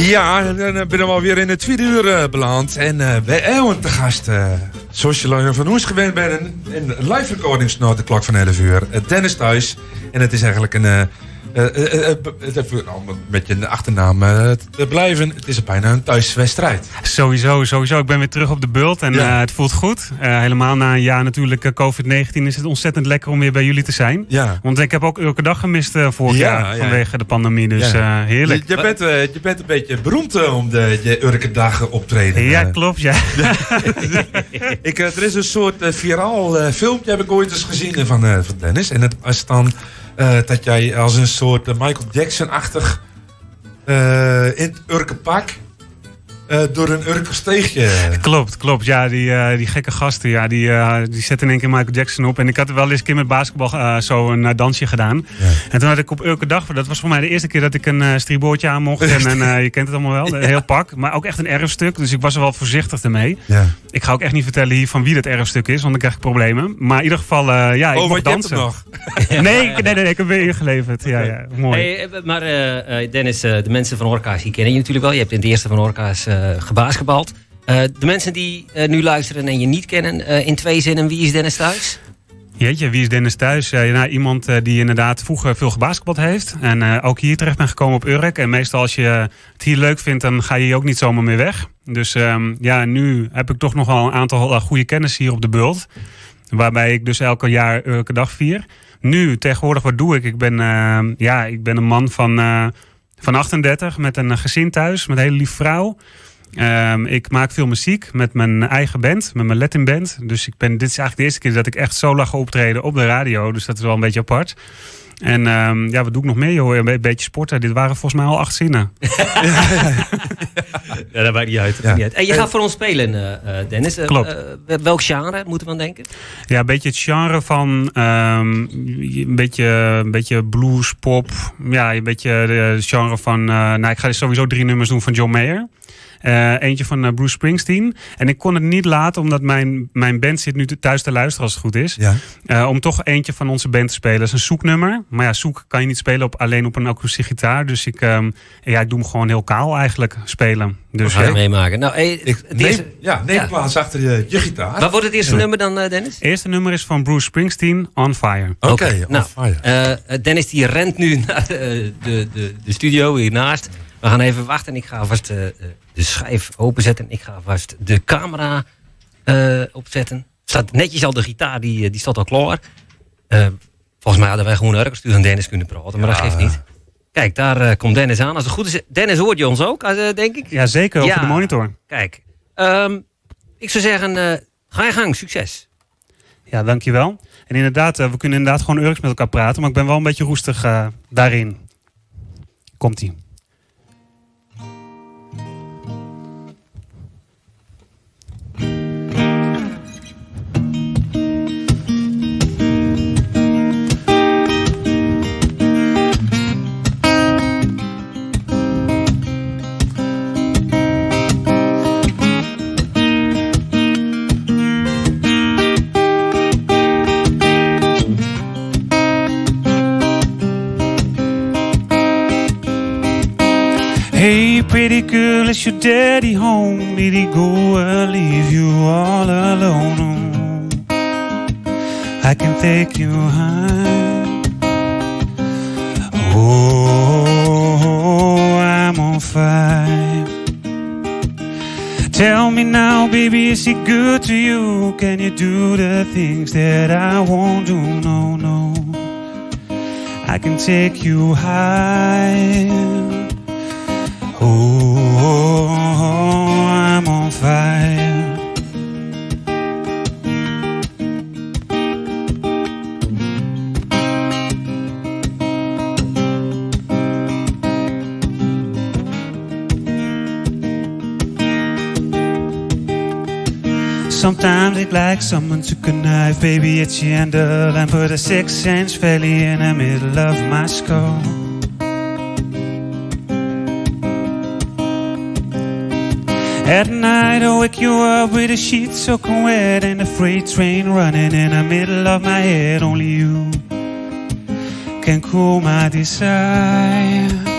Ja, dan ben we alweer in het tweede uur uh, beland. En uh, bij Eeuwen te gast, uh, zoals je van ons gewend bent, een, live recording de klok van 11 uur. Dennis thuis. En het is eigenlijk een met je achternaam te blijven. Het is bijna een thuiswedstrijd. Sowieso, sowieso. Ik ben weer terug op de bult en het voelt goed. helemaal na een jaar natuurlijk COVID-19 is het ontzettend lekker om weer bij jullie te zijn. Ja. Want ik heb ook elke dag gemist vorig jaar vanwege de pandemie. Dus heerlijk. Je, je, bent, je bent een beetje beroemd om de je elke dagen optreden. Ja, klopt. Ja. ik, er is een soort viraal filmpje heb ik ooit eens gezien van, van Dennis. En het is dan dat jij als een soort Michael Jackson-achtig uh, in het urkenpak uh, door een Urkersteegje. Klopt, klopt. Ja, die, uh, die gekke gasten, ja, die, uh, die zetten in één keer Michael Jackson op. En ik had wel eens een keer met basketbal zo een dansje gedaan. Ja. En toen had ik op Urke Dag, dat was voor mij de eerste keer dat ik een uh, striboordje aan mocht. En, en je kent het allemaal wel, een heel pak. Maar ook echt een erfstuk, dus ik was er wel voorzichtig ermee. Ja. Ik ga ook echt niet vertellen hier van wie dat erfstuk is, want dan krijg ik problemen. Maar in ieder geval, ja, ik oh, mocht dansen. nog? nee, nee, nee, nee, ik heb weer ingeleverd. Ja, ja, mooi. Hey, maar Dennis, de mensen van Orka's, die kennen je natuurlijk wel. Je hebt in het eerste van Orka's uh, gebasketbald. Uh, de mensen die uh, nu luisteren en je niet kennen, in twee zinnen, wie is Dennis Thuis? Jeetje, wie is Dennis Thuis? nou, iemand die inderdaad vroeger veel gebasketbald heeft. En ook hier terecht ben gekomen op Urk. En meestal als je het hier leuk vindt, dan ga je hier ook niet zomaar meer weg. Dus um, ja, nu heb ik toch nog wel een aantal goede kennis hier op de bult. Waarbij ik dus elke jaar elke dag vier. Nu, tegenwoordig, wat doe ik? Ik ben, ja, ik ben een man van, van 38 met een gezin thuis, met een hele lieve vrouw. Um, ik maak veel muziek met mijn eigen band, met mijn Latin band. Dus ik ben, dit is eigenlijk de eerste keer dat ik echt solo ga optreden op de radio. Dus dat is wel een beetje apart. En um, ja, wat doe ik nog meer? Joh? Een beetje sporten. Dit waren volgens mij al acht zinnen. ja, ja, ja. dat maakt niet uit. Ja. En je gaat voor ons spelen, uh, Dennis. Uh, Klopt. welk genre moeten we aan denken? Ja, een beetje het genre van um, een, beetje, een beetje blues, pop. Ja, een beetje het genre van... nou, ik ga sowieso drie nummers doen van John Mayer. Uh, eentje van uh, Bruce Springsteen. En ik kon het niet laten, omdat mijn, mijn band zit nu thuis te luisteren als het goed is. Ja. Uh, om toch eentje van onze band te spelen. Dat is een zoeknummer. Maar ja, zoek kan je niet spelen op, alleen op een akoestische gitaar. Dus ik, um, ja, ik doe hem gewoon heel kaal eigenlijk spelen. Dus ga je meemaken. Nou, hey, ik, neem, eerste, ja, neem ja. plaats achter je, je gitaar. Wat wordt het eerste nummer dan, Dennis? Het eerste nummer is van Bruce Springsteen, On Fire. Oké, okay, On nou, Fire. Dennis die rent nu naar de, de, de, de studio hiernaast. We gaan even wachten. Ik ga vast uh, de schijf openzetten. Ik ga vast de camera uh, opzetten. Staat netjes al de gitaar, die, die staat al klaar. Volgens mij hadden wij gewoon ergens aan Dennis kunnen praten, maar ja. dat geeft niet. Kijk, daar komt Dennis aan. Als het goed is, Dennis hoort je ons ook, denk ik. Ja, zeker, over ja. de monitor. Kijk, um, ik zou zeggen, ga je gang, succes. Ja, dankjewel. En inderdaad, we kunnen inderdaad gewoon Urks met elkaar praten, maar ik ben wel een beetje roestig daarin. Komt-ie. Hey, pretty girl, is your daddy home? Did he go or leave you all alone? I can take you home. Oh, I'm on fire. Tell me now, baby, is he good to you? Can you do the things that I won't do? No, no. I can take you high. Oh, oh, oh, I'm on fire. Sometimes it's like someone took a knife, baby, at your handle and put a six inch valley in the middle of my skull. At night I wake you up with a sheet soaking wet and a freight train running in the middle of my head. Only you can cool my desire.